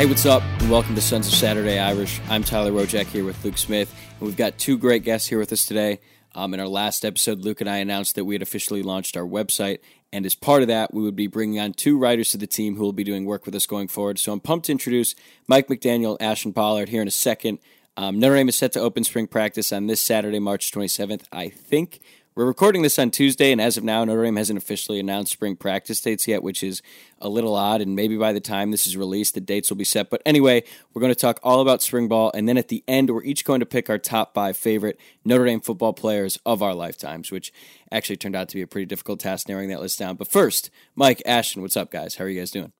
Hey, what's up? And welcome to Sons of Saturday Irish. I'm Tyler Rojak here with Luke Smith, and we've got two great guests here with us today. Um, in our last episode, Luke and I announced that we had officially launched our website, and as part of that, we would be bringing on two writers to the team who will be doing work with us going forward. So I'm pumped to introduce Mike McDaniel, Ashton Pollard here in a second. Um, Notre Dame is set to open spring practice on this Saturday, March 27th. I think we're recording this on Tuesday, and as of now, Notre Dame hasn't officially announced spring practice dates yet, which is a little odd. And maybe by the time this is released, the dates will be set. But anyway, we're going to talk all about spring ball, and then at the end, we're each going to pick our top five favorite Notre Dame football players of our lifetimes, which actually turned out to be a pretty difficult task narrowing that list down. But first, Mike, Ashton, what's up, guys? How are you guys doing?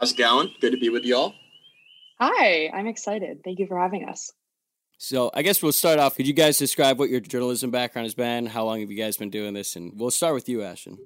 How's it going? Good to be with you all. Hi, I'm excited. Thank you for having us. So I guess we'll start off. Could you guys describe what your journalism background has been? How long have you guys been doing this? And we'll start with you, Ashton.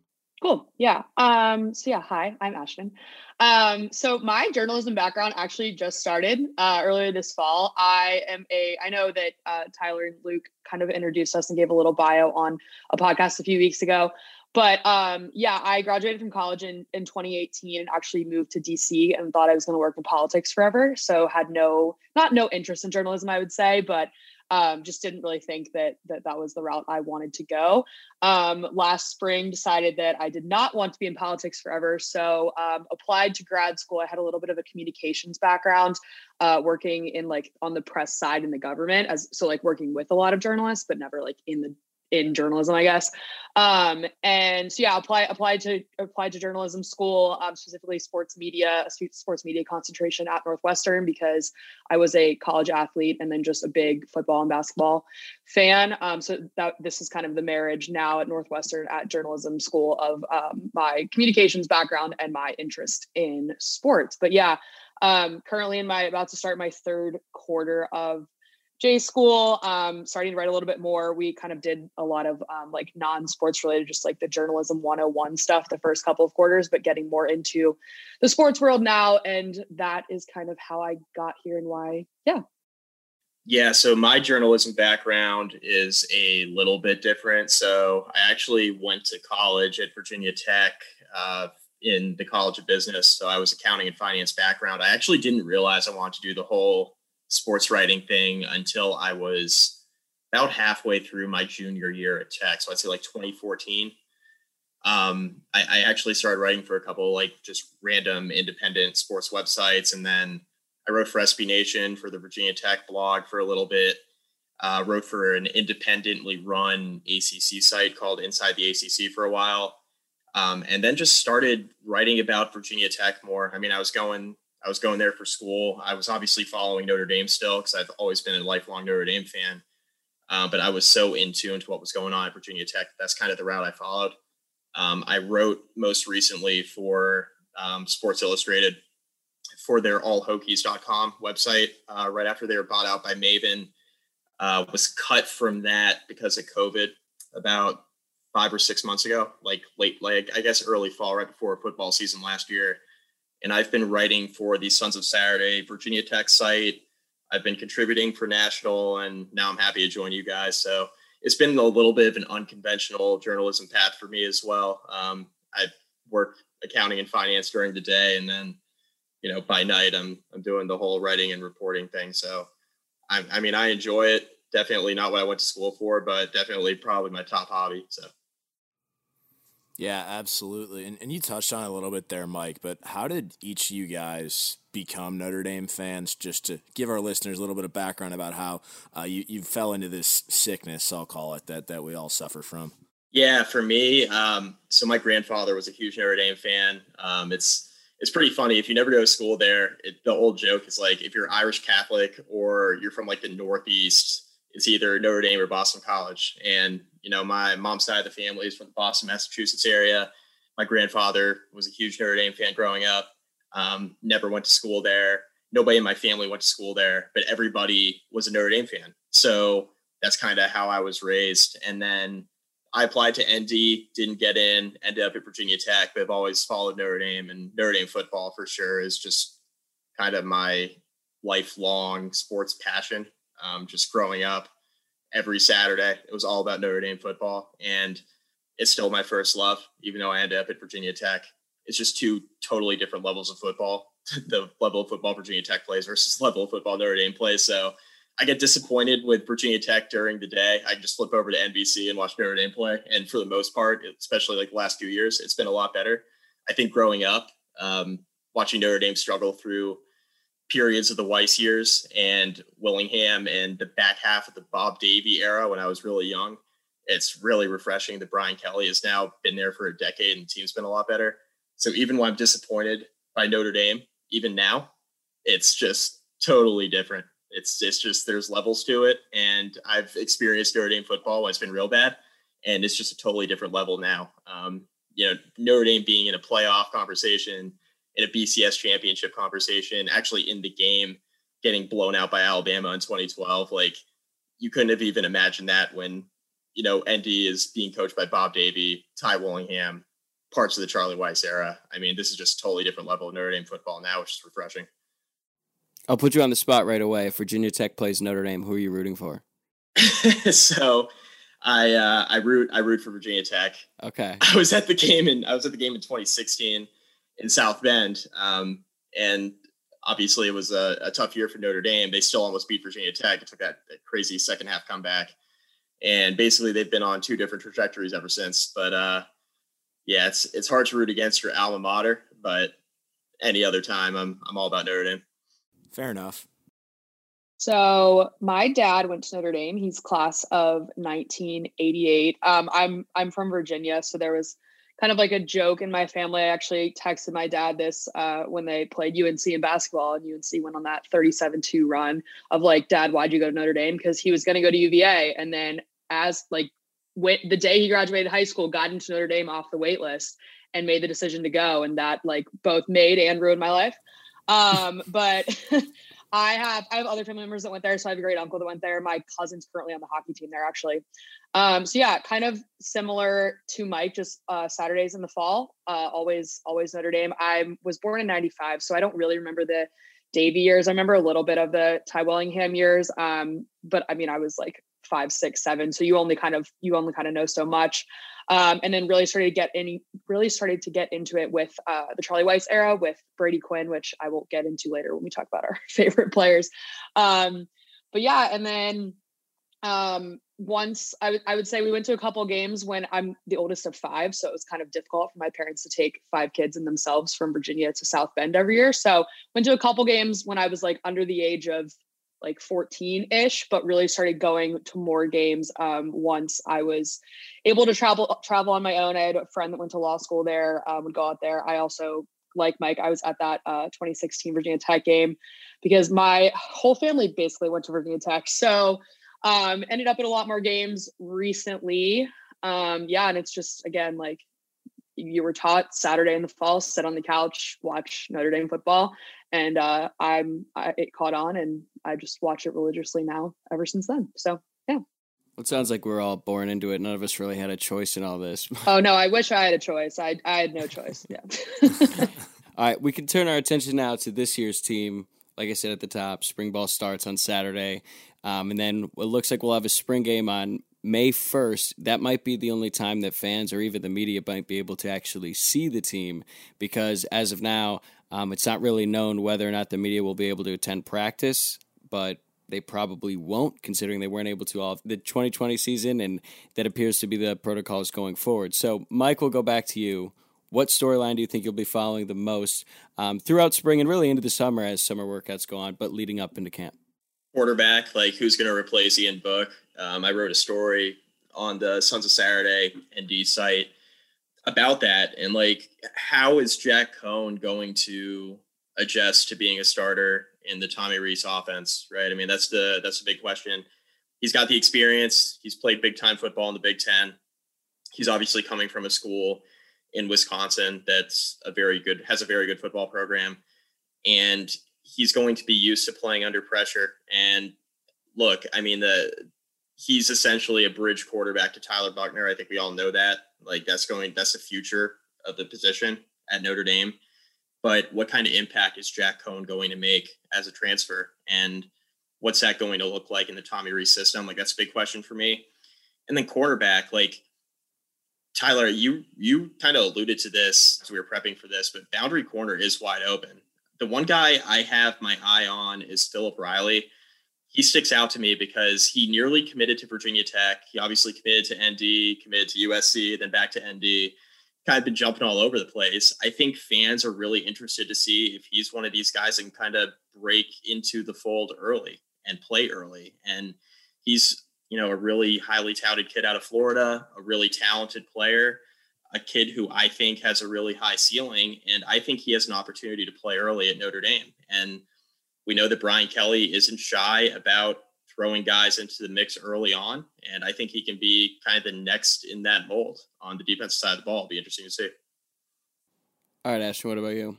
Cool. Yeah. Um, so yeah, hi, I'm Ashton. Um, so my journalism background actually just started uh, earlier this fall. I am a. I know that uh, Tyler and Luke kind of introduced us and gave a little bio on a podcast a few weeks ago. But um, yeah, I graduated from college in, in 2018 and actually moved to DC and thought I was going to work in politics forever. So had no, not no interest in journalism, I would say, but um, just didn't really think that, that that was the route I wanted to go. Um, last spring, decided that I did not want to be in politics forever. So um, applied to grad school. I had a little bit of a communications background, uh, working in like on the press side in the government as so like working with a lot of journalists, but never like in the in journalism, I guess. Um, and so yeah, apply applied to applied to journalism school, um, specifically sports media, sports media concentration at Northwestern because I was a college athlete and then just a big football and basketball fan. Um, so that this is kind of the marriage now at Northwestern at journalism school of um, my communications background and my interest in sports. But yeah, um, currently in my about to start my third quarter of J school, um, starting to write a little bit more. We kind of did a lot of um, like non sports related, just like the journalism 101 stuff the first couple of quarters, but getting more into the sports world now. And that is kind of how I got here and why. Yeah. Yeah. So my journalism background is a little bit different. So I actually went to college at Virginia Tech. Uh, in the College of Business. So I was accounting and finance background. I actually didn't realize I wanted to do the whole sports writing thing until I was about halfway through my junior year at Tech. So I'd say like 2014. Um, I, I, actually started writing for a couple like just random independent sports websites, and then I wrote for SB Nation for the Virginia Tech blog for a little bit. Uh, wrote for an independently run ACC site called Inside the ACC for a while, um, and then just started writing about Virginia Tech more. I mean, I was going I was going there for school. I was obviously following Notre Dame still because I've always been a lifelong Notre Dame fan. Uh, but I was so in tune to what was going on at Virginia Tech. That's kind of the route I followed. Um, I wrote most recently for um, Sports Illustrated for their allhokies.com website uh, right after they were bought out by Maven. Uh, was cut from that because of COVID about five or six months ago, like late, like I guess early fall, right before football season last year and I've been writing for the Sons of Saturday Virginia Tech site. I've been contributing for national, and now I'm happy to join you guys. So it's been a little bit of an unconventional journalism path for me as well. Um, I work accounting and finance during the day, and then you know by night I'm I'm doing the whole writing and reporting thing. So I, I mean I enjoy it. Definitely not what I went to school for, but definitely probably my top hobby. So. Yeah, absolutely. And, and you touched on it a little bit there, Mike, but how did each of you guys become Notre Dame fans? Just to give our listeners a little bit of background about how uh, you, you fell into this sickness, I'll call it, that, that we all suffer from. Yeah, for me, um, so my grandfather was a huge Notre Dame fan. Um, it's it's pretty funny if you never go to school there. It, the old joke is like if you're Irish Catholic or you're from like the Northeast, it's either Notre Dame or Boston College. And you know, my mom's side of the family is from the Boston, Massachusetts area. My grandfather was a huge Notre Dame fan growing up. Um, never went to school there. Nobody in my family went to school there, but everybody was a Notre Dame fan. So that's kind of how I was raised. And then I applied to ND, didn't get in, ended up at Virginia Tech, but I've always followed Notre Dame and Notre Dame football for sure is just kind of my lifelong sports passion. Um, just growing up, every Saturday. It was all about Notre Dame football. And it's still my first love, even though I ended up at Virginia Tech. It's just two totally different levels of football. the level of football Virginia Tech plays versus level of football Notre Dame plays. So I get disappointed with Virginia Tech during the day. I just flip over to NBC and watch Notre Dame play. And for the most part, especially like the last few years, it's been a lot better. I think growing up, um, watching Notre Dame struggle through periods of the Weis years and Willingham and the back half of the Bob Davie era when I was really young, it's really refreshing that Brian Kelly has now been there for a decade and the team's been a lot better. So even when I'm disappointed by Notre Dame, even now, it's just totally different. It's it's just there's levels to it, and I've experienced Notre Dame football when it's been real bad, and it's just a totally different level now. Um, you know, Notre Dame being in a playoff conversation, in a BCS championship conversation, actually in the game, getting blown out by Alabama in 2012, like you couldn't have even imagined that when you know ND is being coached by Bob Davie, Ty Willingham, parts of the Charlie Weis era. I mean, this is just totally different level of Notre Dame football now, which is refreshing. I'll put you on the spot right away. If Virginia Tech plays Notre Dame, who are you rooting for? so I uh, I root I root for Virginia Tech. Okay. I was at the game in I was at the game in 2016 in South Bend, um, and obviously it was a, a, tough year for Notre Dame. They still almost beat Virginia Tech. It took that, that, crazy second half comeback, and basically they've been on two different trajectories ever since. But uh, yeah, it's it's hard to root against your alma mater, but any other time, I'm I'm all about Notre Dame. Fair enough. So my dad went to Notre Dame. He's class of 1988. Um, I'm I'm from Virginia, so there was kind of like a joke in my family. I actually texted my dad this uh, when they played UNC in basketball, and UNC went on that 37-2 run of like, Dad, why'd you go to Notre Dame? Because he was going to go to UVA, and then as like went the day he graduated high school, got into Notre Dame off the wait list and made the decision to go, and that like both made and ruined my life. Um, but I have I have other family members that went there. So I have a great uncle that went there. My cousin's currently on the hockey team there actually. Um, so yeah, kind of similar to Mike, just uh, Saturdays in the fall. Uh, always always Notre Dame. I was born in '95, so I don't really remember the Davie years. I remember a little bit of the Ty Willingham years, um, but I mean I was like five, six, seven. So you only kind of you only kind of know so much um, and then really started to get any really started to get into it with uh, the Charlie Weis era with Brady Quinn, which I will get into later when we talk about our favorite players. Um, but yeah, and then um, once I, w- I would say we went to a couple games when I'm the oldest of five, so it was kind of difficult for my parents to take five kids and themselves from Virginia to South Bend every year. So went to a couple games when I was like under the age of like 14 ish, but really started going to more games um, once I was able to travel travel on my own. I had a friend that went to law school there, um, would go out there. I also, like Mike, I was at that uh, 2016 Virginia Tech game because my whole family basically went to Virginia Tech. So um, ended up at a lot more games recently. Um, yeah, and it's just again like you were taught Saturday in the fall, sit on the couch, watch Notre Dame football, and uh, I'm I, it caught on, and I just watch it religiously now ever since then. So yeah. It sounds like we're all born into it. None of us really had a choice in all this. oh no, I wish I had a choice. I I had no choice. Yeah. all right, we can turn our attention now to this year's team. Like I said at the top, spring ball starts on Saturday, um, and then it looks like we'll have a spring game on May 1st, that might be the only time that fans or even the media might be able to actually see the team because as of now, um, it's not really known whether or not the media will be able to attend practice, but they probably won't, considering they weren't able to all the 2020 season, and that appears to be the protocols going forward. So, Mike, we'll go back to you. What storyline do you think you'll be following the most um, throughout spring and really into the summer as summer workouts go on, but leading up into camp? Quarterback, like who's going to replace Ian Book? Um, I wrote a story on the Sons of Saturday ND site about that and like how is Jack Coan going to adjust to being a starter in the Tommy Rees offense, right? I mean, that's the that's the big question. He's got the experience. He's played big time football in the Big Ten. He's obviously coming from a school in Wisconsin that's a very good has a very good football program, and he's going to be used to playing under pressure. And look, I mean the he's essentially a bridge quarterback to Tyler Buchner. I think we all know that. Like that's going that's the future of the position at Notre Dame. But what kind of impact is Jack Coan going to make as a transfer? And what's that going to look like in the Tommy Rees system? Like that's a big question for me. And then quarterback, like Tyler, you you kind of alluded to this as we were prepping for this, but boundary corner is wide open the one guy I have my eye on is Philip Riley. He sticks out to me because he nearly committed to Virginia Tech. He obviously committed to ND, committed to USC, then back to ND. Kind of been jumping all over the place. I think fans are really interested to see if he's one of these guys can kind of break into the fold early and play early. And he's, you know, a really highly touted kid out of Florida, a really talented player a kid who I think has a really high ceiling, and I think he has an opportunity to play early at Notre Dame. And we know that Brian Kelly isn't shy about throwing guys into the mix early on, and I think he can be kind of the next in that mold on the defensive side of the ball. It'll be interesting to see. All right, Ashton, what about you?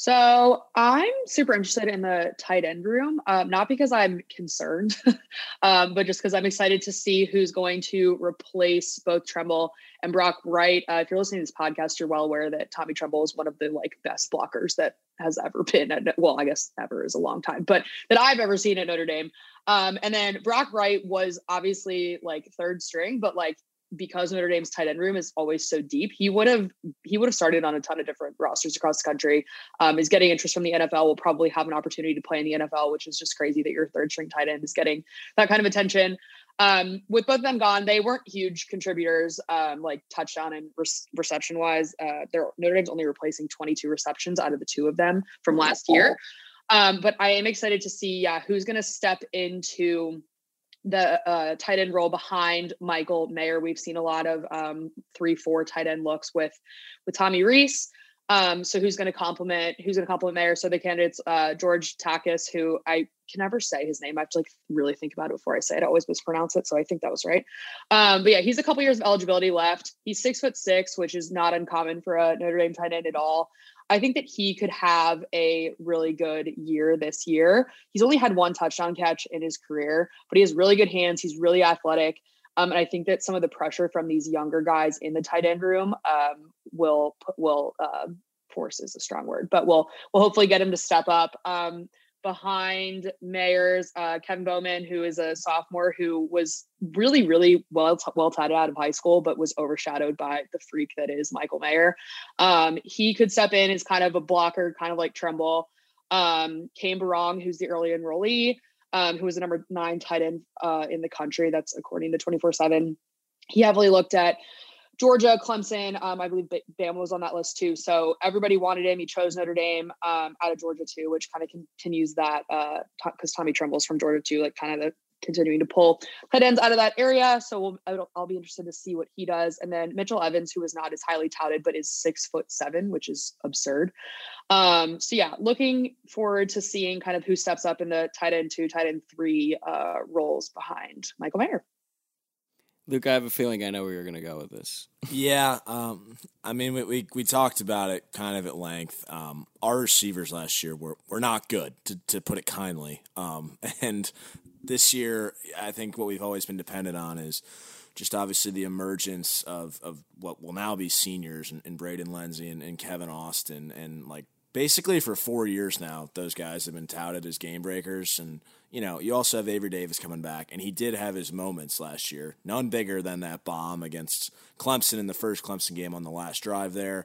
So I'm super interested in the tight end room, um, not because I'm concerned, um, but just because I'm excited to see who's going to replace both Tremble and Brock Wright. Uh, if you're listening to this podcast, you're well aware that Tommy Tremble is one of the like best blockers that has ever been. At, well, I guess ever is a long time, but that I've ever seen at Notre Dame. Um, and then Brock Wright was obviously like third string, but like because Notre Dame's tight end room is always so deep, he would have he would have started on a ton of different rosters across the country. Um, is getting interest from the NFL. Will probably have an opportunity to play in the NFL, which is just crazy that your third string tight end is getting that kind of attention. Um, with both of them gone, they weren't huge contributors, um, like touchdown and re- reception wise. Uh, they're Notre Dame's only replacing 22 receptions out of the two of them from last year. Um, but I am excited to see, yeah, who's going to step into the uh, tight end role behind Michael Mayer. We've seen a lot of um, three, four tight end looks with with Tommy Rees. Um, so who's going to complement? Who's going to complement Mayer? So the candidates, uh, George Takacs, who I can never say his name. I have to like really think about it before I say it. I always mispronounce it, so I think that was right. Um, but yeah, he's a couple years of eligibility left. He's six foot six, which is not uncommon for a Notre Dame tight end at all. I think that he could have a really good year this year. He's only had one touchdown catch in his career, but he has really good hands. He's really athletic. Um, and I think that some of the pressure from these younger guys in the tight end room um, will will uh, force is a strong word, but we'll we'll hopefully get him to step up. Um, behind Mayer's uh, Kevin Bauman, who is a sophomore who was really, really well well taught out of high school, but was overshadowed by the freak that is Michael Mayer. Um, he could step in as kind of a blocker, kind of like Tremble. Um, Cane Berrong, who's the early enrollee, um, who was the number nine tight end uh, in the country. That's according to 24 7. He heavily looked at Georgia, Clemson. Um, I believe Bama was on that list too. So everybody wanted him. He chose Notre Dame um, out of Georgia too, which kind of continues that because uh, Tommy Tremble's from Georgia too, like kind of the continuing to pull tight ends out of that area. So we'll, I'll, I'll, be interested to see what he does. And then Mitchell Evans, who is not as highly touted, but is six foot seven, which is absurd. Um, so yeah, looking forward to seeing kind of who steps up in the tight end two, tight end three uh, roles behind Michael Mayer. Luke, I have a feeling I know where you're going to go with this. yeah, um, I mean, we, we, we talked about it kind of at length. Um, our receivers last year were were not good, to to put it kindly. Um, and this year, I think what we've always been dependent on is just obviously the emergence of of what will now be seniors and, in Braden Lenzy and, and Kevin Austin, and like basically for four years now, those guys have been touted as game breakers and you know, you also have Avery Davis coming back, and he did have his moments last year. None bigger than that bomb against Clemson in the first Clemson game on the last drive there.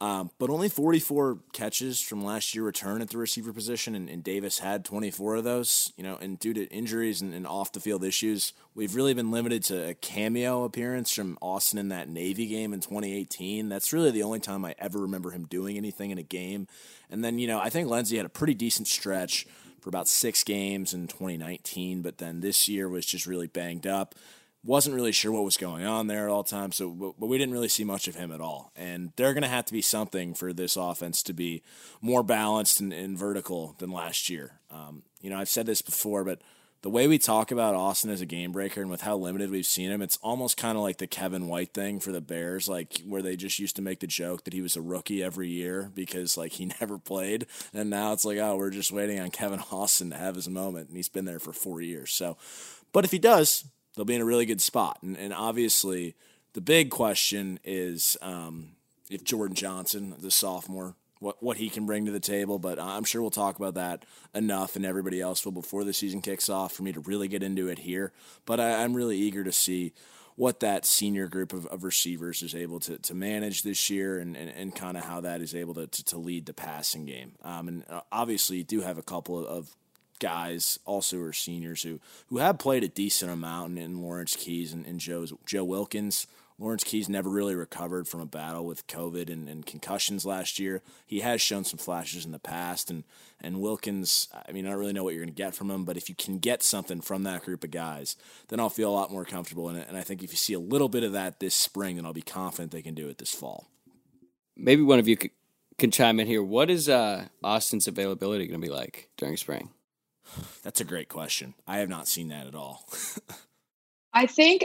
Um, but only 44 catches from last year return at the receiver position, and, and Davis had 24 of those. You know, and due to injuries and, and off the field issues, we've really been limited to a cameo appearance from Austin in that Navy game in 2018. That's really the only time I ever remember him doing anything in a game. And then, you know, I think Lenzy had a pretty decent stretch for about six games in 2019, but then this year was just really banged up. Wasn't really sure what was going on there at all times, so but we didn't really see much of him at all. And they're going to have to be something for this offense to be more balanced and, and vertical than last year. Um, you know, I've said this before, but the way we talk about Austin as a game breaker and with how limited we've seen him, it's almost kind of like the Kevin White thing for the Bears, like where they just used to make the joke that he was a rookie every year because like he never played, and now it's like oh we're just waiting on Kevin Austin to have his moment, and he's been there for four years. So, but if he does, they'll be in a really good spot, and, and obviously the big question is um, if Jordan Johnson, the sophomore, what what he can bring to the table. But I'm sure we'll talk about that enough, and everybody else will before the season kicks off for me to really get into it here. But I, I'm really eager to see what that senior group of, of receivers is able to, to manage this year and, and, and kind of how that is able to, to, to lead the passing game. Um, and uh, obviously, you do have a couple of guys also are seniors who, who have played a decent amount in, Lawrence Keys and, and Joe's, Joe Wilkins. Lawrence Keys never really recovered from a battle with COVID and, and, concussions last year. He has shown some flashes in the past, and and Wilkins. I mean, I don't really know what you're going to get from him, but if you can get something from that group of guys, then I'll feel a lot more comfortable in it. And I think if you see a little bit of that this spring, then I'll be confident they can do it this fall. Maybe one of you could, can chime in here. What is uh, Austin's availability going to be like during spring? That's a great question. I have not seen that at all. I think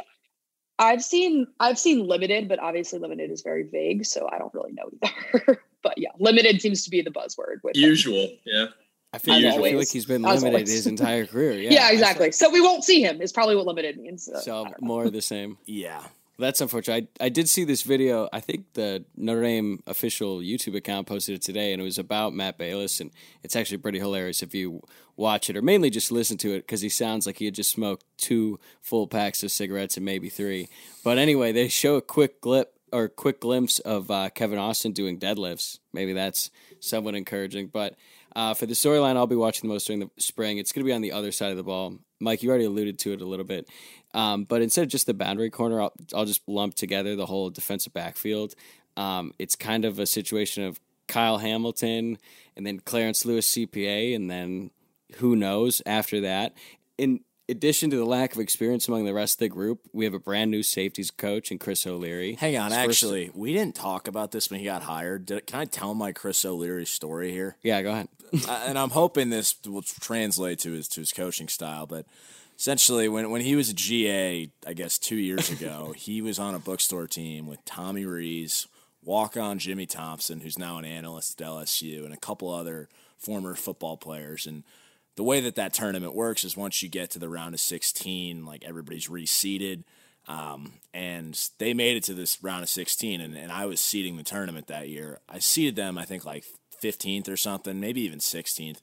I've seen I've seen limited, but obviously limited is very vague, so I don't really know either. but yeah, limited seems to be the buzzword. With usual, him. yeah. I feel, I feel like he's been limited his entire career. Yeah, yeah exactly. So we won't see him. Is probably what limited means. So, so more of the same. yeah, that's unfortunate. I, I did see this video. I think the Notre Dame official YouTube account posted it today, and it was about Matt Balis, and it's actually pretty hilarious if you watch it or mainly just listen to it because he sounds like he had just smoked two full packs of cigarettes and maybe three. But anyway, they show a quick clip or quick glimpse of uh, Kevin Austin doing deadlifts. Maybe that's somewhat encouraging. But uh, for the storyline, I'll be watching the most during the spring. It's going to be on the other side of the ball. Mike, you already alluded to it a little bit. Um, but instead of just the boundary corner, I'll, I'll just lump together the whole defensive backfield. Um, it's kind of a situation of Kyle Hamilton and then Clarence Lewis CPA, and then who knows after that. In addition to the lack of experience among the rest of the group, we have a brand new safeties coach and Chris O'Leary. Hang on, actually, first... we didn't talk about this when he got hired. Did, can I tell my Chris O'Leary story here? Yeah, go ahead. and I'm hoping this will translate to his to his coaching style, but essentially when, when he was a GA, I guess two years ago, he was on a bookstore team with Tommy Rees, walk on Jimmy Thompson, who's now an analyst at LSU, and a couple other former football players. And the way that that tournament works is once you get to the round of 16, like everybody's reseeded. Um, and they made it to this round of 16, and, and I was seeding the tournament that year. I seeded them, I think, like 15th or something, maybe even 16th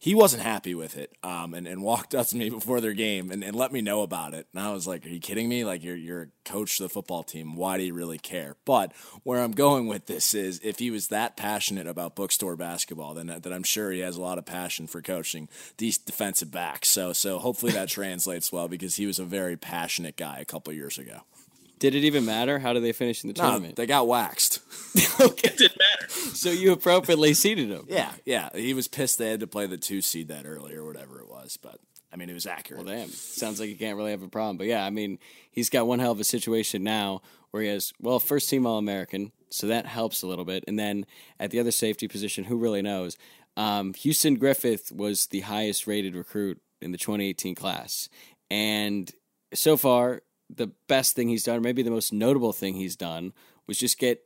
he wasn't happy with it um, and, and walked up to me before their game and, and let me know about it. And I was like, Are you kidding me? Like, you're, you're a coach of the football team. Why do you really care? But where I'm going with this is if he was that passionate about bookstore basketball, then, then I'm sure he has a lot of passion for coaching these defensive backs. So, so hopefully that translates well because he was a very passionate guy a couple years ago. Did it even matter? How did they finish in the no, tournament? They got waxed. okay. It didn't matter. So you appropriately seeded him. Yeah, yeah. He was pissed they had to play the two seed that early or whatever it was, but I mean it was accurate. Well, damn. Sounds like you can't really have a problem. But yeah, I mean he's got one hell of a situation now where he has well first team All American, so that helps a little bit. And then at the other safety position, who really knows? Um, Houston Griffith was the highest rated recruit in the 2018 class, and so far the best thing he's done, or maybe the most notable thing he's done, was just get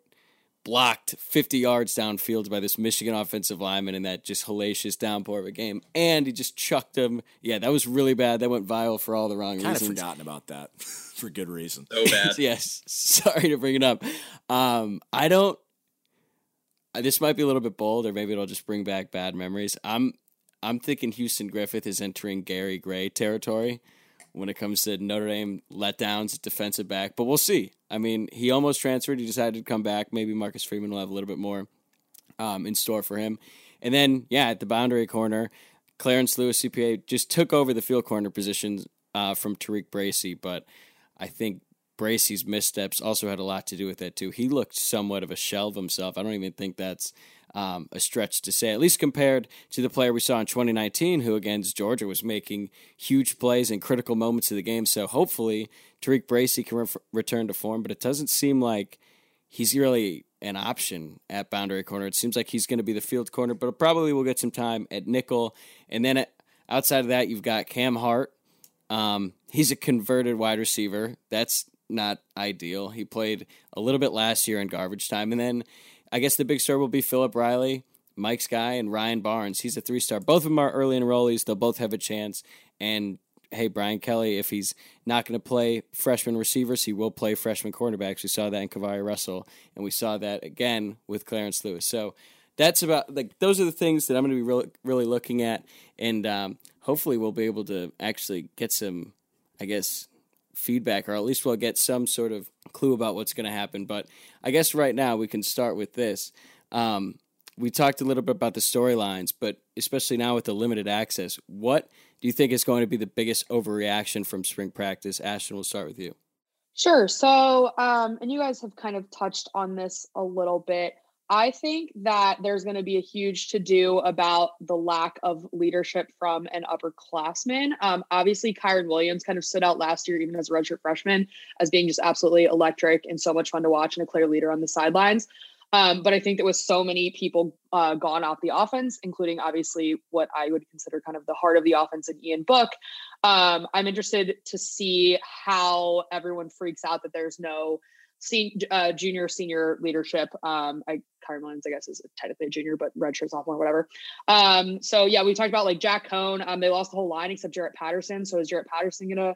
blocked 50 yards downfield by this Michigan offensive lineman in that just hellacious downpour of a game. And he just chucked him. Yeah, that was really bad. That went viral for all the wrong kind reasons. Kind of forgotten about that for good reason. So bad. yes. Sorry to bring it up. Um, I don't. This might be a little bit bold, or maybe it'll just bring back bad memories. I'm I'm thinking Houston Griffith is entering Gary Gray territory when it comes to Notre Dame letdowns at defensive back, but we'll see. I mean, he almost transferred. He decided to come back. Maybe Marcus Freeman will have a little bit more um, in store for him. And then, yeah, at the boundary corner, Clarence Lewis CPA just took over the field corner position uh, from TaRiq Bracy, but I think Bracy's missteps also had a lot to do with that too. He looked somewhat of a shell of himself. I don't even think that's um, a stretch to say, at least compared to the player we saw in 2019, who against Georgia was making huge plays in critical moments of the game. So hopefully TaRiq Bracy can re- return to form, but it doesn't seem like he's really an option at boundary corner. It seems like he's going to be the field corner, but probably will get some time at nickel. And then at, outside of that, you've got Cam Hart. Um, he's a converted wide receiver. That's not ideal. He played a little bit last year in garbage time. And then I guess the big star will be Philip Riley, Mike's guy, and Ryan Barnes. He's a three star. Both of them are early enrollees. They'll both have a chance. And hey, Brian Kelly, if he's not going to play freshman receivers, he will play freshman cornerbacks. We saw that in KeiVarae Russell, and we saw that again with Clarence Lewis. So that's about like those are the things that I'm going to be really, really looking at, and um, hopefully we'll be able to actually get some, I guess, feedback, or at least we'll get some sort of clue about what's going to happen. But I guess right now we can start with this. Um, we talked a little bit about the storylines, but especially now with the limited access, what do you think is going to be the biggest overreaction from spring practice? Ashton, we'll start with you. Sure. So, um, and you guys have kind of touched on this a little bit. I think that there's going to be a huge to do about the lack of leadership from an upperclassman. Um, obviously, Kyren Williams kind of stood out last year, even as a redshirt freshman, as being just absolutely electric and so much fun to watch and a clear leader on the sidelines. Um, but I think that with so many people uh, gone off the offense, including obviously what I would consider kind of the heart of the offense in Ian Book, um, I'm interested to see how everyone freaks out that there's no senior, uh, junior, senior leadership. Um, I Kyren Williams, I guess, is technically a junior, but redshirt sophomore, whatever. Um, so yeah, we talked about like Jack Coan. Um, they lost the whole line except Jarrett Patterson. So is Jarrett Patterson gonna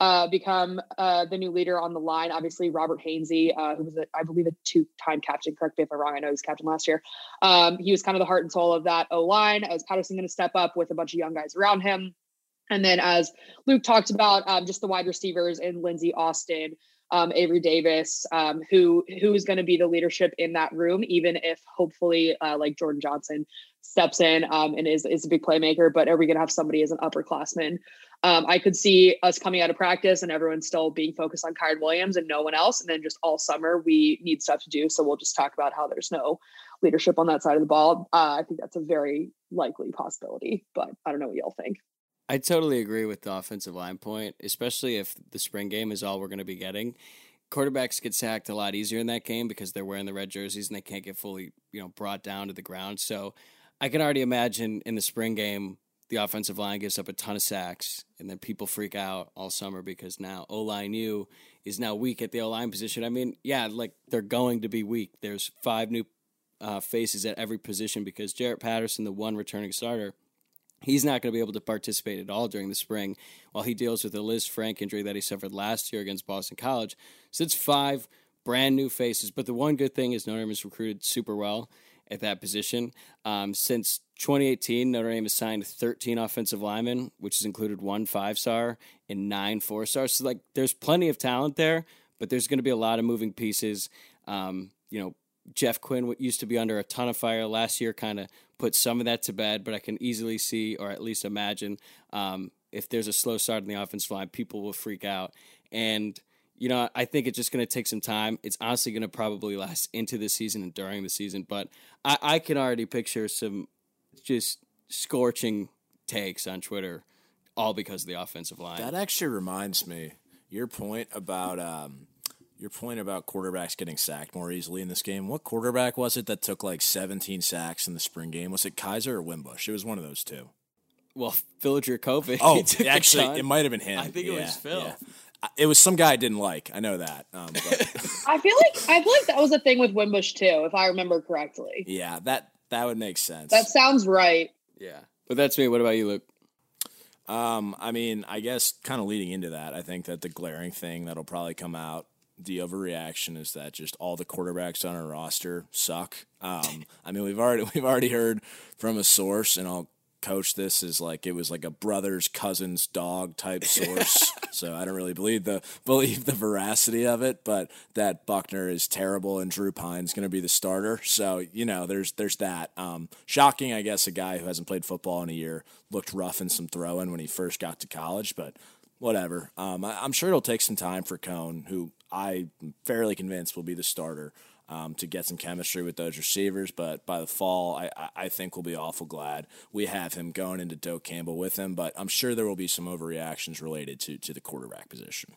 uh, become uh, the new leader on the line. Obviously, Robert Hainsey, uh, who was, a, I believe, a two-time captain. Correct me if I'm wrong. I know he was captain last year. Um, he was kind of the heart and soul of that O line. Is Patterson going to step up with a bunch of young guys around him? And then, as Luke talked about, um, just the wide receivers and Lenzy Austin, um, Avery Davis, um, who who is going to be the leadership in that room, even if hopefully, uh, like Jordan Johnson steps in um, and is is a big playmaker. But are we going to have somebody as an upperclassman? Um, I could see us coming out of practice and everyone still being focused on Kyren Williams and no one else. And then just all summer, we need stuff to do. So we'll just talk about how there's no leadership on that side of the ball. Uh, I think that's a very likely possibility, but I don't know what y'all think. I totally agree with the offensive line point, especially if the spring game is all we're going to be getting. Quarterbacks get sacked a lot easier in that game because they're wearing the red jerseys and they can't get fully, you know, brought down to the ground. So I can already imagine in the spring game the offensive line gives up a ton of sacks, and then people freak out all summer because now O line U is now weak at the O line position. I mean, yeah, like they're going to be weak. There's five new uh, faces at every position because Jarrett Patterson, the one returning starter, he's not going to be able to participate at all during the spring while he deals with the Liz Lisfranc injury that he suffered last year against Boston College. So it's five brand new faces. But the one good thing is Notre Dame is recruited super well at that position. Um, since 2018, Notre Dame has signed 13 offensive linemen, which has included one five star and nine four stars. So, like, there's plenty of talent there, but there's going to be a lot of moving pieces. Um, you know, Jeff Quinn used to be under a ton of fire last year, kind of put some of that to bed, but I can easily see, or at least imagine, um, if there's a slow start in the offensive line, people will freak out. And you know, I think it's just going to take some time. It's honestly going to probably last into the season and during the season, but I, I can already picture some just scorching takes on Twitter, all because of the offensive line. That actually reminds me your point about um, your point about quarterbacks getting sacked more easily in this game. What quarterback was it that took like 17 sacks in the spring game? Was it Kizer or Wimbush? It was one of those two. Well, Phil Jurkovec. Oh, actually, it might have been him. I think yeah, it was Phil. Yeah. It was some guy I didn't like. I know that. Um, I feel like I feel like that was a thing with Wimbush too, if I remember correctly. Yeah, that that would make sense. That sounds right. Yeah, but that's me. What about you, Luke? Um, I mean, I guess kind of leading into that, I think that the glaring thing that'll probably come out, the overreaction is that just all the quarterbacks on our roster suck. Um, I mean, we've already we've already heard from a source, and I'll coach this is like it was like a brother's cousin's dog type source. so I don't really believe the believe the veracity of it, but that Buchner is terrible and Drew Pyne's going to be the starter. So you know, there's there's that. Um, shocking, I guess. A guy who hasn't played football in a year looked rough in some throwing when he first got to college, but whatever. Um, I, am sure it'll take some time for Coan, who I'm fairly convinced will be the starter um, to get some chemistry with those receivers. But by the fall, I, I think we'll be awful glad we have him going into Doak Campbell with him. But I'm sure there will be some overreactions related to to the quarterback position.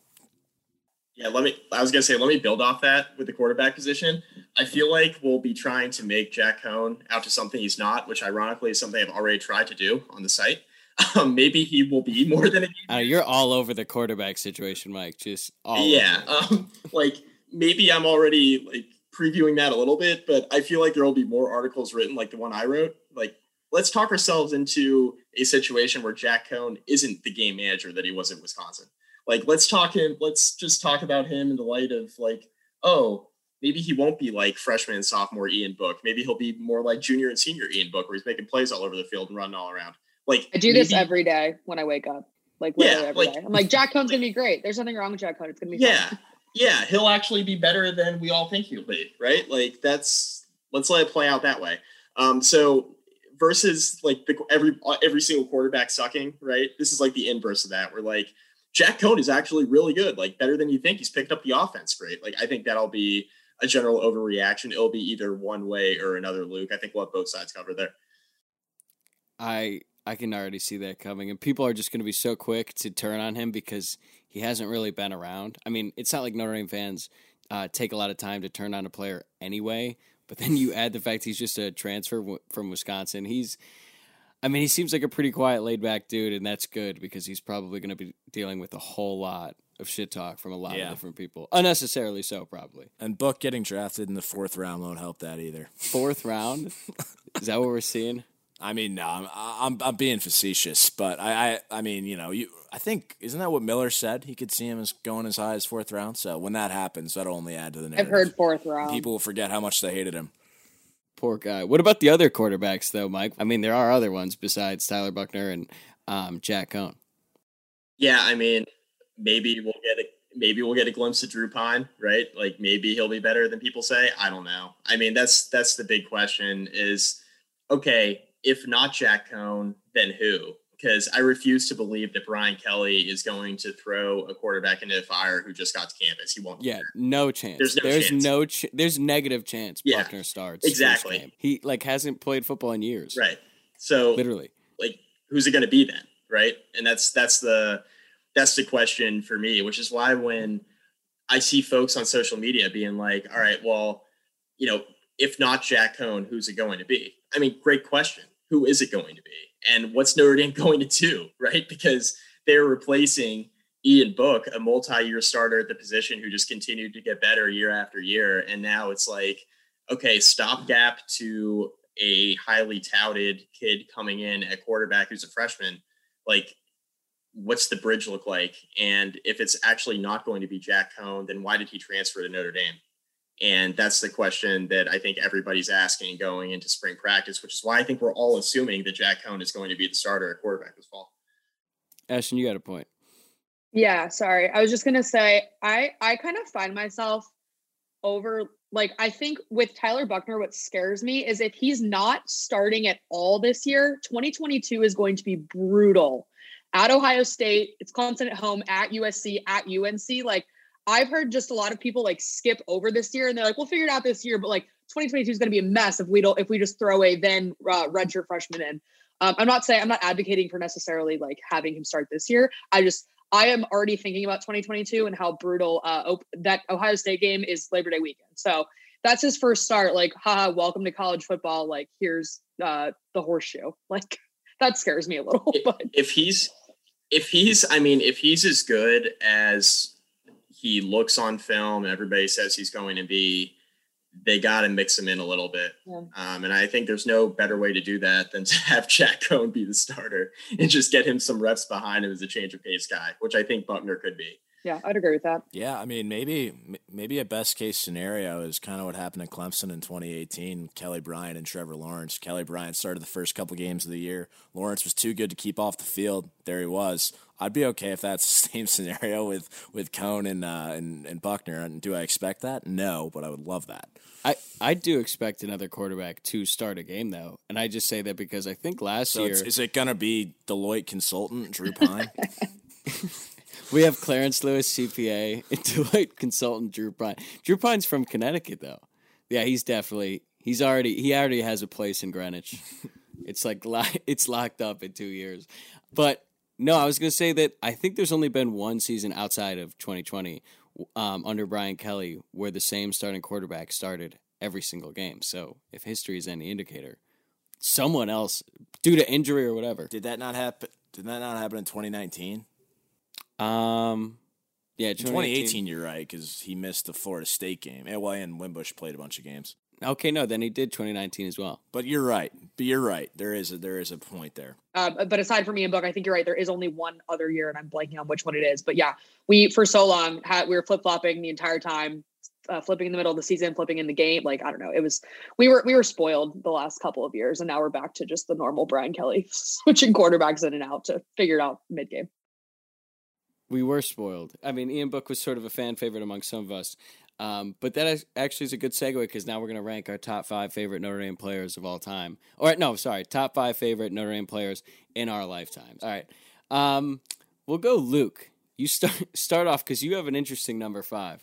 Yeah, let me. I was gonna say, let me build off that with the quarterback position. I feel like we'll be trying to make Jack Coan out to something he's not, which ironically is something I've already tried to do on the site. Um, maybe he will be more than a. Uh, you're all over the quarterback situation, Mike. Just all. Yeah, um, like maybe I'm already like previewing that a little bit, but I feel like there will be more articles written like the one I wrote. Like, let's talk ourselves into a situation where Jack Coan isn't the game manager that he was in Wisconsin. Like, let's talk him. Let's just talk about him in the light of like, oh, maybe he won't be like freshman and sophomore Ian Book. Maybe he'll be more like junior and senior Ian Book, where he's making plays all over the field and running all around. Like I do maybe, this every day when I wake up. like literally yeah, every like, day. I'm like, Jack Coan's gonna be great. There's nothing wrong with Jack Coan. It's gonna be yeah, fun. yeah. He'll actually be better than we all think he'll be, right? Like that's let's let it play out that way. Um, so versus like the, every every single quarterback sucking, right? This is like the inverse of that. Where like Jack Coan is actually really good, like better than you think. He's picked up the offense great. Like I think that'll be a general overreaction. It'll be either one way or another. Luke, I think we'll have both sides covered there. I I can already see that coming, and people are just going to be so quick to turn on him because he hasn't really been around. I mean, it's not like Notre Dame fans uh, take a lot of time to turn on a player anyway. But then you add the fact he's just a transfer from Wisconsin. He's, I mean, he seems like a pretty quiet, laid back dude, and that's good because he's probably going to be dealing with a whole lot of shit talk from a lot yeah. of different people, unnecessarily so, probably. And Book getting drafted in the fourth round won't help that either. Fourth round, is that what we're seeing? I mean, no, I'm, I'm, I'm being facetious, but I, I, I mean, you know, you, I think isn't that what Miller said? He could see him as going as high as fourth round. So when that happens, that'll only add to the narrative. I've heard fourth round. People will forget how much they hated him. Poor guy. What about the other quarterbacks, though, Mike? I mean, there are other ones besides Tyler Buchner and um, Jack Coan. Yeah, I mean, maybe we'll get a maybe we'll get a glimpse of Drew Pyne, right? Like maybe he'll be better than people say. I don't know. I mean, that's that's the big question. Is okay if not Jack Coan, then who? Because I refuse to believe that Brian Kelly is going to throw a quarterback into the fire who just got to campus. He won't. Yeah, no chance. There's no there's chance. no ch- there's negative chance yeah, Buchner starts. Exactly. He like hasn't played football in years. Right. So literally, like, who's it going to be then? Right. And that's that's the that's the question for me, which is why when I see folks on social media being like, "All right, well, you know, if not Jack Coan, who's it going to be?" I mean, great question who is it going to be? And what's Notre Dame going to do, right? Because they're replacing Ian Book, a multi-year starter at the position who just continued to get better year after year. And now it's like, okay, stopgap to a highly touted kid coming in at quarterback who's a freshman. Like, what's the bridge look like? And if it's actually not going to be Jack Coan, then why did he transfer to Notre Dame? And that's the question that I think everybody's asking going into spring practice, which is why I think we're all assuming that Jack Coan is going to be the starter at quarterback this fall. Ashton, you got a point. Yeah, sorry. I was just gonna say I I kind of find myself over like I think with Tyler Buchner, what scares me is if he's not starting at all this year, 2022 is going to be brutal. At Ohio State, it's Clemson at home, at USC, at UNC. Like I've heard just a lot of people like skip over this year and they're like, we'll figure it out this year, but like 2022 is going to be a mess if we don't if we just throw a then uh, redshirt freshman in. Um, I'm not saying I'm not advocating for necessarily like having him start this year. I just I am already thinking about 2022 and how brutal uh, op- that Ohio State game is Labor Day weekend. So that's his first start. Like, haha, welcome to college football. Like, here's uh, the horseshoe. Like, that scares me a little. But if he's if he's, I mean, if he's as good as he looks on film and everybody says he's going to be, they got to mix him in a little bit. Yeah. Um, and I think there's no better way to do that than to have Jack Coan be the starter and just get him some reps behind him as a change of pace guy, which I think Buchner could be. Yeah, I'd agree with that. Yeah, I mean, maybe maybe a best case scenario is kind of what happened in Clemson in 2018. Kelly Bryant and Trevor Lawrence. Kelly Bryant started the first couple games of the year. Lawrence was too good to keep off the field. There he was. I'd be okay if that's the same scenario with with Coan and uh, and, and Buchner. And do I expect that? No, but I would love that. I, I do expect another quarterback to start a game though, and I just say that because I think last so year is it going to be Deloitte consultant Drew Pyne? We have Clarence Lewis, CPA, and Deloitte consultant Drew Pyne. Drew Pyne's from Connecticut, though. Yeah, he's definitely he's already he already has a place in Greenwich. it's like it's locked up in two years. But no, I was gonna say that I think there's only been one season outside of 2020 um, under Brian Kelly where the same starting quarterback started every single game. So if history is any indicator, someone else due to injury or whatever. Did that not happen? Did that not happen in 2019? Um, yeah, 2018. You're right because he missed the Florida State game. Well, and Wimbush played a bunch of games. Okay, no, then he did 2019 as well. But you're right. But you're right. There is a there is a point there. Uh, but aside from me and Book, I think you're right. There is only one other year, and I'm blanking on which one it is. But yeah, we for so long had we were flip flopping the entire time, uh, flipping in the middle of the season, flipping in the game. Like I don't know, it was we were we were spoiled the last couple of years, and now we're back to just the normal Brian Kelly switching quarterbacks in and out to figure it out mid game. we were spoiled. I mean, Ian Book was sort of a fan favorite among some of us. Um, but that actually is a good segue because now we're going to rank our top five favorite Notre Dame players of all time. Or no, sorry, top five favorite Notre Dame players in our lifetimes. All right, um, we'll go Luke. You start start off because you have an interesting number five.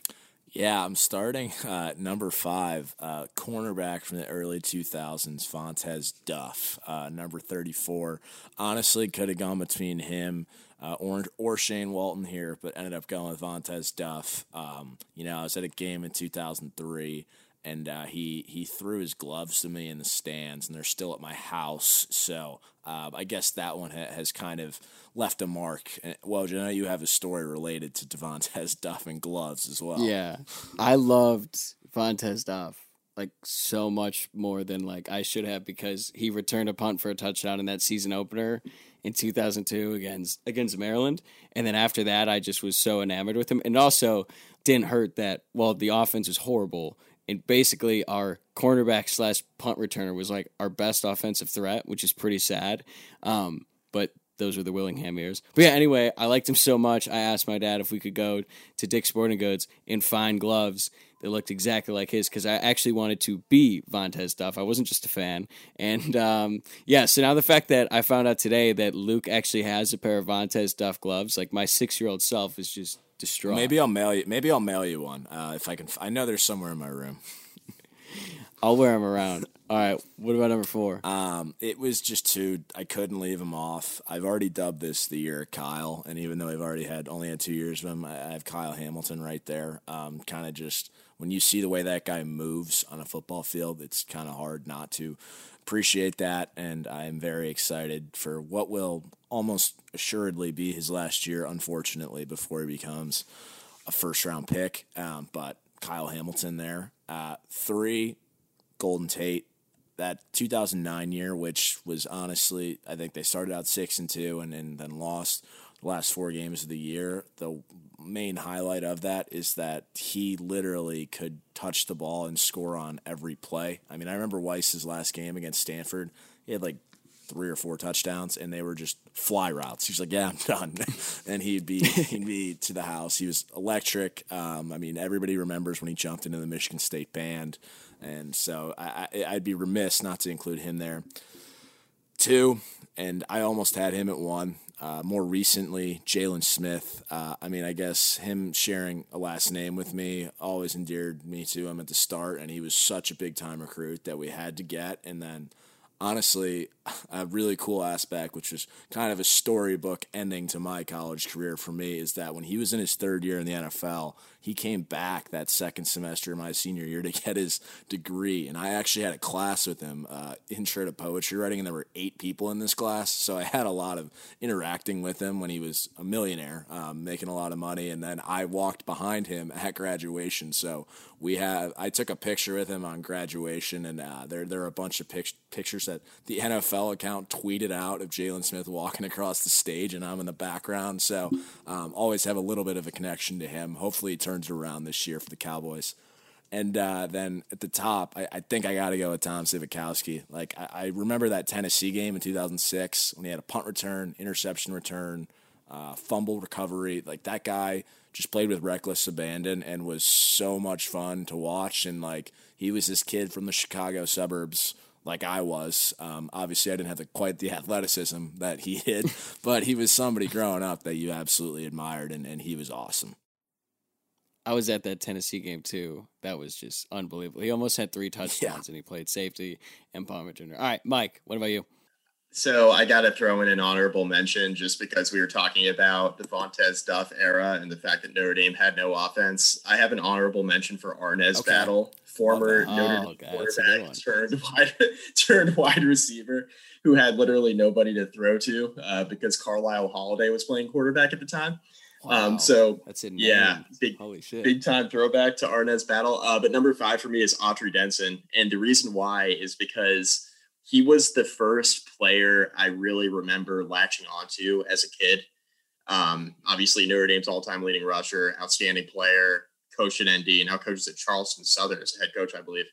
Yeah, I'm starting uh, number five, uh, cornerback from the early 2000s, Vontez Duff, uh, number 34. Honestly, could have gone between him uh, or, or Shane Walton here, but ended up going with Vontez Duff. Um, you know, I was at a game in 2003 and uh, he he threw his gloves to me in the stands, and they're still at my house. So uh, I guess that one ha- has kind of left a mark. Well, you know, you have a story related to Devontae Duff and gloves as well. Yeah, I loved Vontez Duff like so much more than like I should have because he returned a punt for a touchdown in that season opener in 2002 against against Maryland, and then after that, I just was so enamored with him, and also didn't hurt that while the offense was horrible and basically our cornerback slash punt returner was like our best offensive threat, which is pretty sad. Um, but those were the Willingham years. But yeah, anyway, I liked him so much. I asked my dad if we could go to Dick's Sporting Goods and find gloves that looked exactly like his because I actually wanted to be Vontez Duff. I wasn't just a fan. And um, yeah, so now the fact that I found out today that Luke actually has a pair of Vontez Duff gloves, like my six year old self is just distraught. Maybe I'll mail you. Maybe I'll mail you one uh, if I can. I know there's somewhere in my room. I'll wear them around. All right. What about number four? Um, it was just too. I couldn't leave him off. I've already dubbed this the year Kyle, and even though I've already had only had two years of him, I, I have Kyle Hamilton right there. Um, kind of just when you see the way that guy moves on a football field, it's kind of hard not to appreciate that, and I am very excited for what will almost assuredly be his last year, unfortunately, before he becomes a first round pick. Um, but Kyle Hamilton there. Uh, three, Golden Tate. That 2009 year, which was honestly, I think they started out six and two, and, and then lost the last four games of the year. The main highlight of that is that he literally could touch the ball and score on every play. I mean, I remember Weis's last game against Stanford. He had like three or four touchdowns, and they were just fly routes. He's like, "Yeah, I'm done," and he'd be he'd be to the house. He was electric. Um, I mean, everybody remembers when he jumped into the Michigan State band, and so I, I'd be remiss not to include him there. Two, and I almost had him at one. Uh, more recently, Jalen Smith. Uh, I mean, I guess him sharing a last name with me always endeared me to him at the start, and he was such a big time recruit that we had to get. And then honestly a really cool aspect, which was kind of a storybook ending to my college career for me, is that when he was in his third year in the NFL, he came back that second semester of my senior year to get his degree. And I actually had a class with him, uh, intro to poetry writing, and there were eight people in this class. So I had a lot of interacting with him when he was a millionaire, um, making a lot of money. And then I walked behind him at graduation. So we have, I took a picture with him on graduation, and uh, there, there are a bunch of pic- pictures that the NFL account tweeted out of Jalen Smith walking across the stage, and I'm in the background. So um, always have a little bit of a connection to him. Hopefully, it turns around this year for the Cowboys. And uh, then at the top, I, I think I got to go with Tom Zbikowski. Like I, I, remember that Tennessee game in 2006 when he had a punt return, interception return, uh, fumble recovery. Like that guy just played with reckless abandon and was so much fun to watch. And like he was this kid from the Chicago suburbs like I was. Um, obviously, I didn't have the, quite the athleticism that he did, but he was somebody growing up that you absolutely admired, and, and he was awesome. I was at that Tennessee game too. That was just unbelievable. He almost had three touchdowns, yeah. and he played safety and punt returner. All right, Mike, what about you? So I got to throw in an honorable mention just because we were talking about the Vontez Duff era and the fact that Notre Dame had no offense. I have an honorable mention for Arnaz okay. Battle former oh, Notre Dame quarterback turned wide turned wide receiver who had literally nobody to throw to uh, because Carlyle Holiday was playing quarterback at the time. Um, wow. Um, so that's it. Yeah, big Holy shit. big time throwback to Arnaz Battle. Uh, but number five for me is Autry Denson, and the reason why is because he was the first player I really remember latching onto as a kid. Um, obviously, Notre Dame's all-time leading rusher, outstanding player, coach at ND, now coaches at Charleston Southern as a head coach, I believe.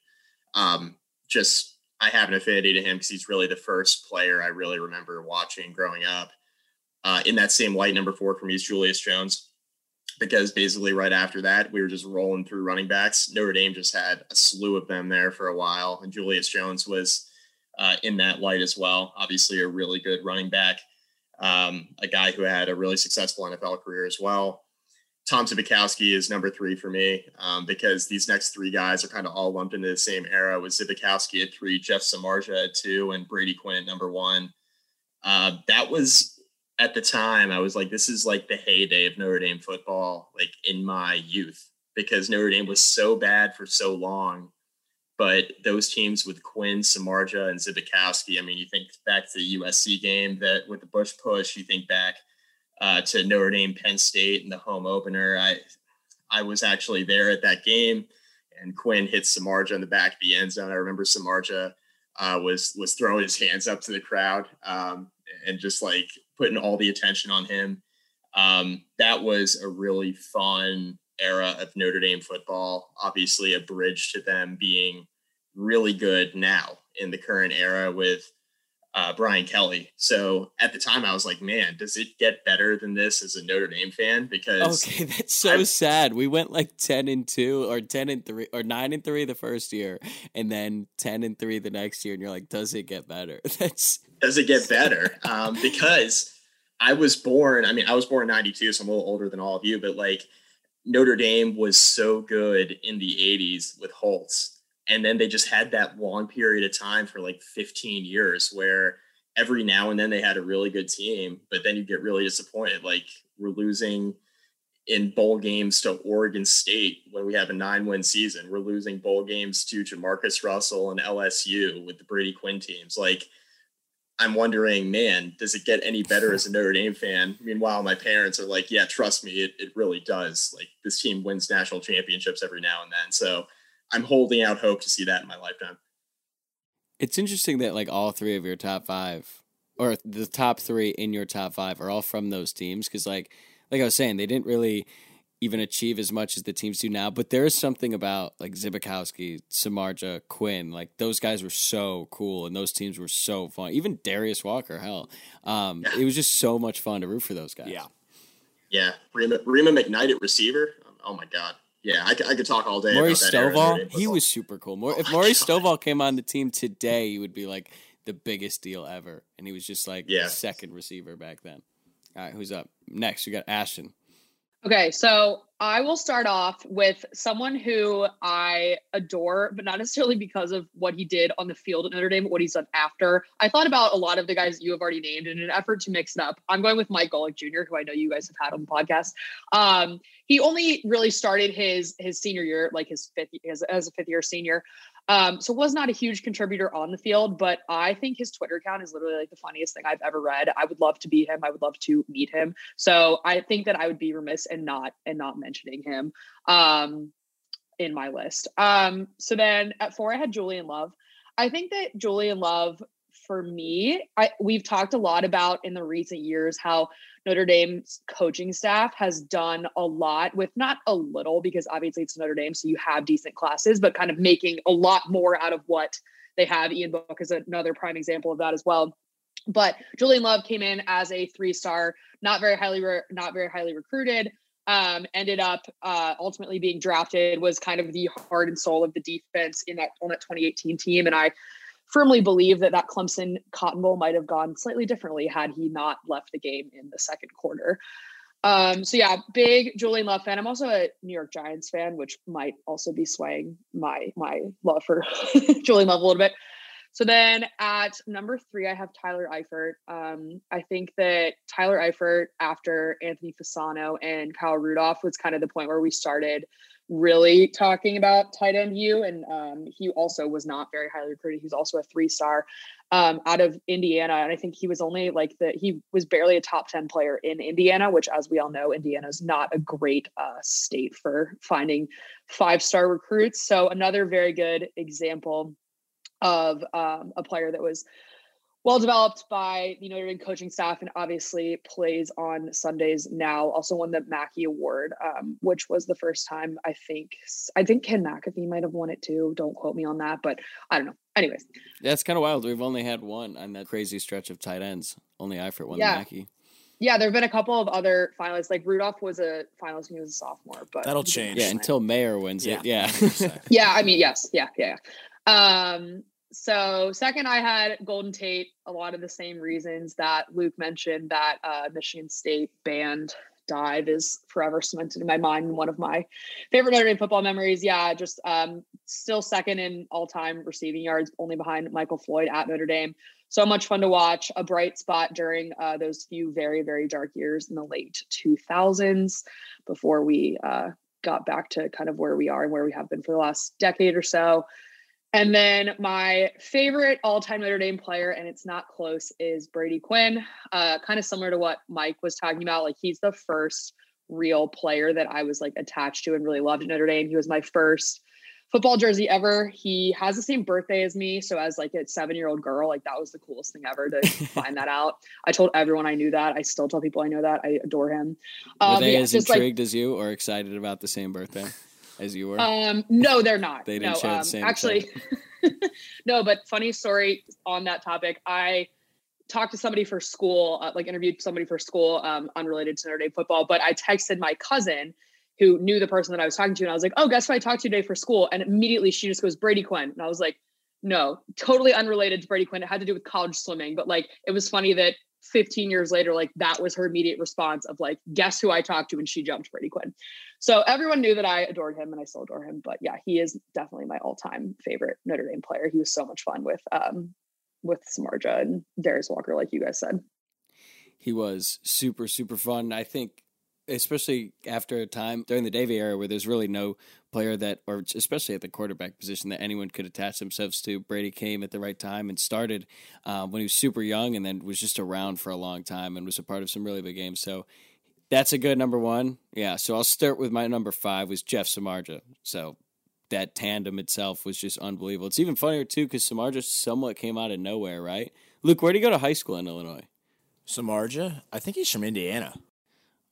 Um, just I have an affinity to him because he's really the first player I really remember watching growing up. uh, in that same light, number four for me is Julius Jones, because basically right after that, we were just rolling through running backs. Notre Dame just had a slew of them there for a while, and Julius Jones was uh, in that light as well. Obviously, a really good running back, um, a guy who had a really successful NFL career as well. Tom Zbikowski is number three for me um, because these next three guys are kind of all lumped into the same era with Zbikowski at three, Jeff Samardzija at two, and Brady Quinn at number one. Uh, that was at the time, I was like, this is like the heyday of Notre Dame football, like in my youth, because Notre Dame was so bad for so long. But those teams with Quinn, Samardzija, and Zbikowski, I mean, you think back to the USC game that with the Bush push, you think back – uh, to Notre Dame, Penn State and the home opener. I I was actually there at that game, and Quinn hit Samardzija in the back of the end zone. I remember Samardzija uh, was was throwing his hands up to the crowd um, and just like putting all the attention on him. Um, that was a really fun era of Notre Dame football. Obviously, a bridge to them being really good now in the current era with uh, Brian Kelly. So at the time, I was like, man, does it get better than this as a Notre Dame fan? Because okay, that's so i sad. We went like ten and two, or ten and three, or nine and three the first year, and then ten and three the next year, and you're like, does it get better? That's does it get better? um, because I was born. I mean, I was born in '92, so I'm a little older than all of you, but like Notre Dame was so good in the '80s with Holtz and then they just had that long period of time for like 15 years where every now and then they had a really good team but then you get really disappointed like we're losing in bowl games to Oregon State when we have a nine win season. We're losing bowl games to Jamarcus Russell and LSU with the Brady Quinn teams. Like, I'm wondering, man, does it get any better as a Notre Dame fan? Meanwhile, my parents are like, yeah, trust me, it, it really does. Like, this team wins national championships every now and then. So I'm holding out hope to see that in my lifetime. It's interesting that like all three of your top five, or the top three in your top five, are all from those teams. Because like, like I was saying, they didn't really even achieve as much as the teams do now. But there is something about like Zbikowski, Samardzija, Quinn. Like those guys were so cool, and those teams were so fun. Even Darius Walker, hell, um, yeah. it was just so much fun to root for those guys. Yeah, yeah. Rhema, Rhema McKnight at receiver. Oh my god, yeah, I, I could talk all day. Maurice Stovall, he was super cool. More, oh if Maurice Stovall came on the team today, he would be like the biggest deal ever, and he was just like yeah. second receiver back then. All right, who's up next? We got Ashton. Okay, so I will start off with someone who I adore, but not necessarily because of what he did on the field at Notre Dame, but what he's done after. I thought about a lot of the guys you have already named in an effort to mix it up. I'm going with Mike Golic Jr., who I know you guys have had on the podcast. Um, he only really started his his senior year, like his fifth as, as a fifth year senior. Um, so was not a huge contributor on the field, but I think his Twitter account is literally like the funniest thing I've ever read. I would love to be him. I would love to meet him. So I think that I would be remiss and not and not mentioning him um, in my list. Um, so then at four, I had Julian Love. I think that Julian Love for me, I we've talked a lot about in the recent years how Notre Dame's coaching staff has done a lot with not a little because obviously it's Notre Dame, so you have decent classes, but kind of making a lot more out of what they have. Ian Book is another prime example of that as well. But Julian Love came in as a three-star, not very highly, re- not very highly recruited. Um, ended up uh, ultimately being drafted. Was kind of the heart and soul of the defense in that on that 2018 team, and I firmly believe that that Clemson Cotton Bowl might have gone slightly differently had he not left the game in the second quarter. Um, so yeah, big Julian Love fan. I'm also a New York Giants fan, which might also be swaying my my love for Julian Love a little bit. So then at number three, I have Tyler Eifert. Um, I think that Tyler Eifert, after Anthony Fasano and Kyle Rudolph, was kind of the point where we started really talking about Tight End U. And um, he also was not very highly recruited. He's also a three star um, out of Indiana. And I think he was only like the, he was barely a top 10 player in Indiana, which, as we all know, Indiana is not a great uh, state for finding five star recruits. So another very good example of um, a player that was well developed by the Notre Dame coaching staff and obviously plays on Sundays now. Also won the Mackey Award, um, which was the first time I think I think Ken McAfee might have won it too. Don't quote me on that, but I don't know. Anyways, that's kind of wild. We've only had one on that crazy stretch of tight ends. Only Eifert won yeah. the Mackey. Yeah, there have been a couple of other finalists. Like Rudolph was a finalist when he was a sophomore, but that'll change. Yeah, until Mayer wins Yeah. it. Yeah. yeah, I mean, yes, yeah, yeah. yeah. Um, so second, I had Golden Tate. A lot of the same reasons that Luke mentioned. That uh, Michigan State band dive is forever cemented in my mind. One of my favorite Notre Dame football memories. Yeah, just um, still second in all-time receiving yards, only behind Michael Floyd at Notre Dame. So much fun to watch. A bright spot during uh, those few very very dark years in the late 2000s before we uh, got back to kind of where we are and where we have been for the last decade or so. And then my favorite all-time Notre Dame player, and it's not close, is Brady Quinn. Uh, kind of similar to what Mike was talking about. Like he's the first real player that I was like attached to and really loved at Notre Dame. He was my first football jersey ever. He has the same birthday as me. So as like a seven-year-old girl, like that was the coolest thing ever to find that out. I told everyone I knew that. I still tell people I know that. I adore him. Were Um, they yeah, as just, like, intrigued as you or excited about the same birthday as you were? Um, no, they're not. They didn't no, share the um, same actually. no, but funny story on that topic. I talked to somebody for school, uh, like interviewed somebody for school, um, unrelated to Notre Dame football. But I texted my cousin who knew the person that I was talking to, and I was like, "Oh, guess who I talked to today for school?" And immediately she just goes, "Brady Quinn," and I was like, "No, totally unrelated to Brady Quinn. It had to do with college swimming." But like, it was funny that 15 years later, like that was her immediate response of like, "Guess who I talked to?" And she jumped Brady Quinn. So everyone knew that I adored him, and I still adore him. But yeah, he is definitely my all-time favorite Notre Dame player. He was so much fun with um with Samardzija and Darius Walker, like you guys said. he was super super fun. I think, especially after a time during the Davie era where there's really no player that, or especially at the quarterback position, that anyone could attach themselves to. Brady came at the right time and started uh, when he was super young, and then was just around for a long time and was a part of some really big games. So. That's a good number one. Yeah. So I'll start with my number five was Jeff Samardzija. So that tandem itself was just unbelievable. It's even funnier too because Samardzija somewhat came out of nowhere, right? Luke, where did he go to high school in Illinois? Samardzija, I think he's from Indiana.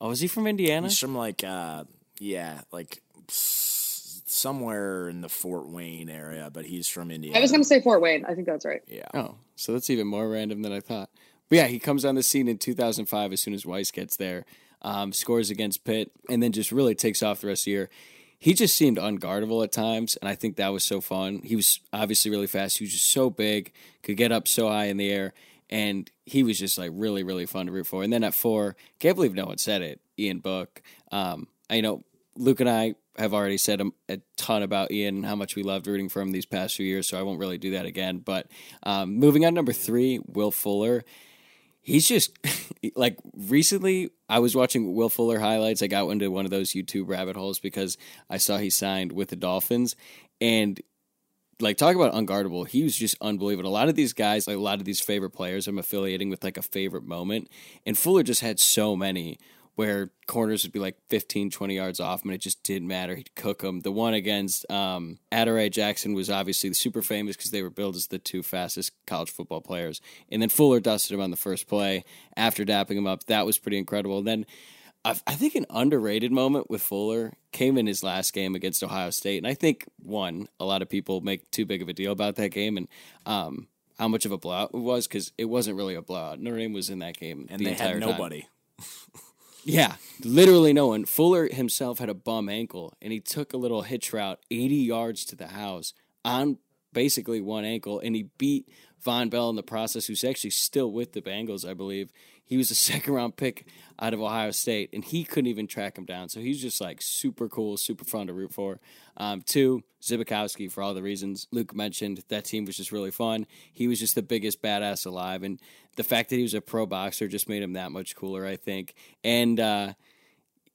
Oh, is he from Indiana? He's from like uh yeah, like somewhere in the Fort Wayne area, but he's from Indiana. I was going to say Fort Wayne. I think that's right. yeah. Oh, so that's even more random than I thought. But yeah, he comes on the scene in 2005 as soon as Weis gets there, um, scores against Pitt, and then just really takes off the rest of the year. He just seemed unguardable at times, and I think that was so fun. He was obviously really fast. He was just so big, could get up so high in the air, and he was just like really, really fun to root for. And then at four, can't believe no one said it. Ian Book. Um, I know Luke and I have already said a, a ton about Ian, and how much we loved rooting for him these past few years, so I won't really do that again. But um, moving on, number three, Will Fuller. He's just like recently. I was watching Will Fuller highlights. I got into one of those YouTube rabbit holes because I saw he signed with the Dolphins, and like talk about unguardable. He was just unbelievable. A lot of these guys, like a lot of these favorite players, I'm affiliating with like a favorite moment, and Fuller just had so many where corners would be like 15, 20 yards off him, and it just didn't matter. He'd cook them. The one against um, Adoree Jackson was obviously super famous because they were billed as the two fastest college football players. And then Fuller dusted him on the first play after dapping him up. That was pretty incredible. And then I I think an underrated moment with Fuller came in his last game against Ohio State, and I think one a lot of people make too big of a deal about that game and um, how much of a blowout it was because it wasn't really a blowout. Notre Dame was in that game And the they entire had nobody. Yeah, literally no one. Fuller himself had a bum ankle, and he took a little hitch route 80 yards to the house on basically one ankle, and he beat Vonn Bell in the process, who's actually still with the Bengals, I believe. He was a second round pick out of Ohio State, and he couldn't even track him down. So he's just like super cool, super fun to root for. Um, two, Zbikowski, for all the reasons Luke mentioned. That team was just really fun. He was just the biggest badass alive, and the fact that he was a pro boxer just made him that much cooler, I think. And uh,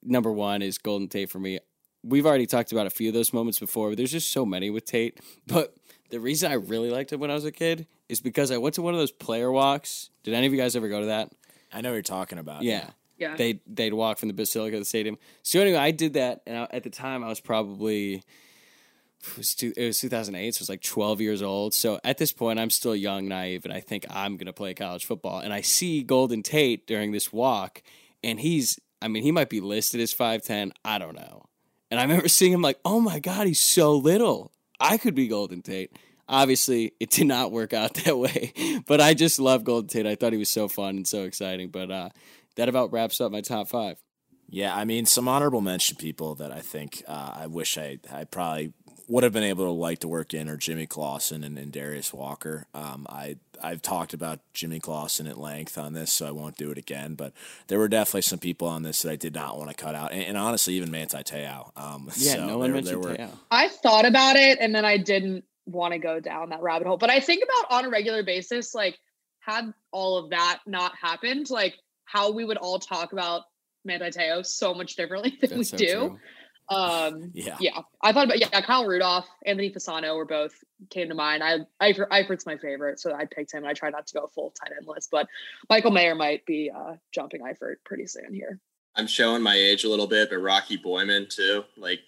number one is Golden Tate for me. We've already talked about a few of those moments before, but there's just so many with Tate. But the reason I really liked him when I was a kid is because I went to one of those player walks. Did any of you guys ever go to that? I know what you're talking about. Yeah. Yeah. They they'd walk from the Basilica to the stadium. So anyway, I did that, and I, at the time I was probably it was, two, it was 2008, so I was like 12 years old. So at this point, I'm still young, naive, and I think I'm gonna play college football. And I see Golden Tate during this walk, and he's I mean he might be listed as 5'10. I don't know. And I remember seeing him like, oh my god, he's so little. I could be Golden Tate. Obviously, it did not work out that way, but I just love Golden Tate. I thought he was so fun and so exciting. But uh, that about wraps up my top five. Yeah, I mean, some honorable mention people that I think uh, I wish I I probably would have been able to like to work in are Jimmy Clausen and, and Darius Walker. Um, I I've talked about Jimmy Clausen at length on this, so I won't do it again. But there were definitely some people on this that I did not want to cut out, and, and honestly, even Manti Te'o. Um, yeah, so no one there, mentioned there were, Te'o. I thought about it and then I didn't want to go down that rabbit hole. But I think about on a regular basis, like had all of that not happened, like how we would all talk about Manti Te'o so much differently than That's we so do. true. Um, Yeah. yeah, I thought about yeah, Kyle Rudolph, Anthony Fasano were both came to mind. I Eifert, Eifert's my favorite, so I picked him. And I try not to go full tight end list, but Michael Mayer might be uh, jumping Eifert pretty soon here. I'm showing my age a little bit, but Rocky Boiman too. Like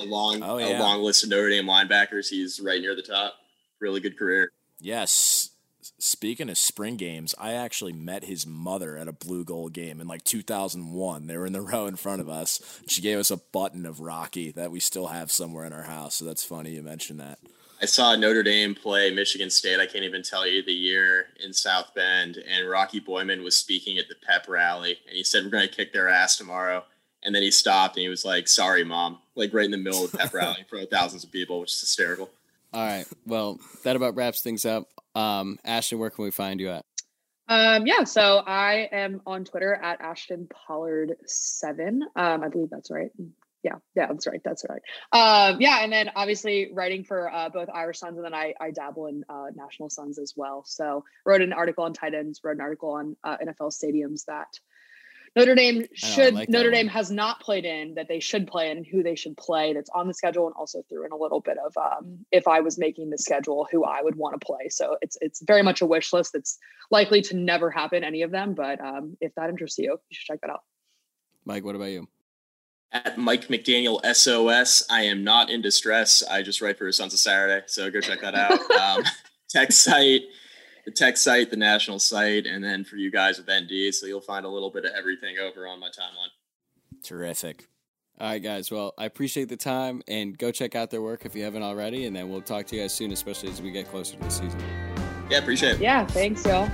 a long, Oh, a long list of Notre Dame linebackers. He's right near the top. Really good career. Yes. Speaking of spring games, I actually met his mother at a blue gold game in like 2001. They were in the row in front of us. She gave us a button of Rocky that we still have somewhere in our house. So that's funny you mentioned that. I saw Notre Dame play Michigan State. I can't even tell you the year in South Bend. And Rocky Boiman was speaking at the pep rally, and he said, "We're going to kick their ass tomorrow." And then he stopped and he was like, "Sorry, mom," like right in the middle of the pep rally in front of thousands of people, which is hysterical. All right. Well, that about wraps things up. Um, Ashton, where can we find you at? Um, yeah, so I am on Twitter at Ashton Pollard seven. Um, I believe that's right. Yeah, yeah, that's right. That's right. Um, yeah, and then obviously writing for uh, both Irish Suns, and then I I dabble in uh, National Suns as well. So wrote an article on tight ends, wrote an article on uh, NFL stadiums that Notre Dame should like that Notre Dame has not played in that they should play in, who they should play. That's on the schedule, and also threw in a little bit of um, if I was making the schedule, who I would want to play. So it's it's very much a wish list. that's likely to never happen, any of them. But um, if that interests you, you should check that out. Mike, what about you? At Mike McDaniel SOS, I am not in distress. I just write for Sons of Saturday, so go check that out. um, tech site, the tech site, the national site, and then for you guys with ND, so you'll find a little bit of everything over on my timeline. Terrific. All right, guys. Well, I appreciate the time and go check out their work if you haven't already. And then we'll talk to you guys soon, especially as we get closer to the season. Yeah, appreciate it. Yeah, thanks, y'all.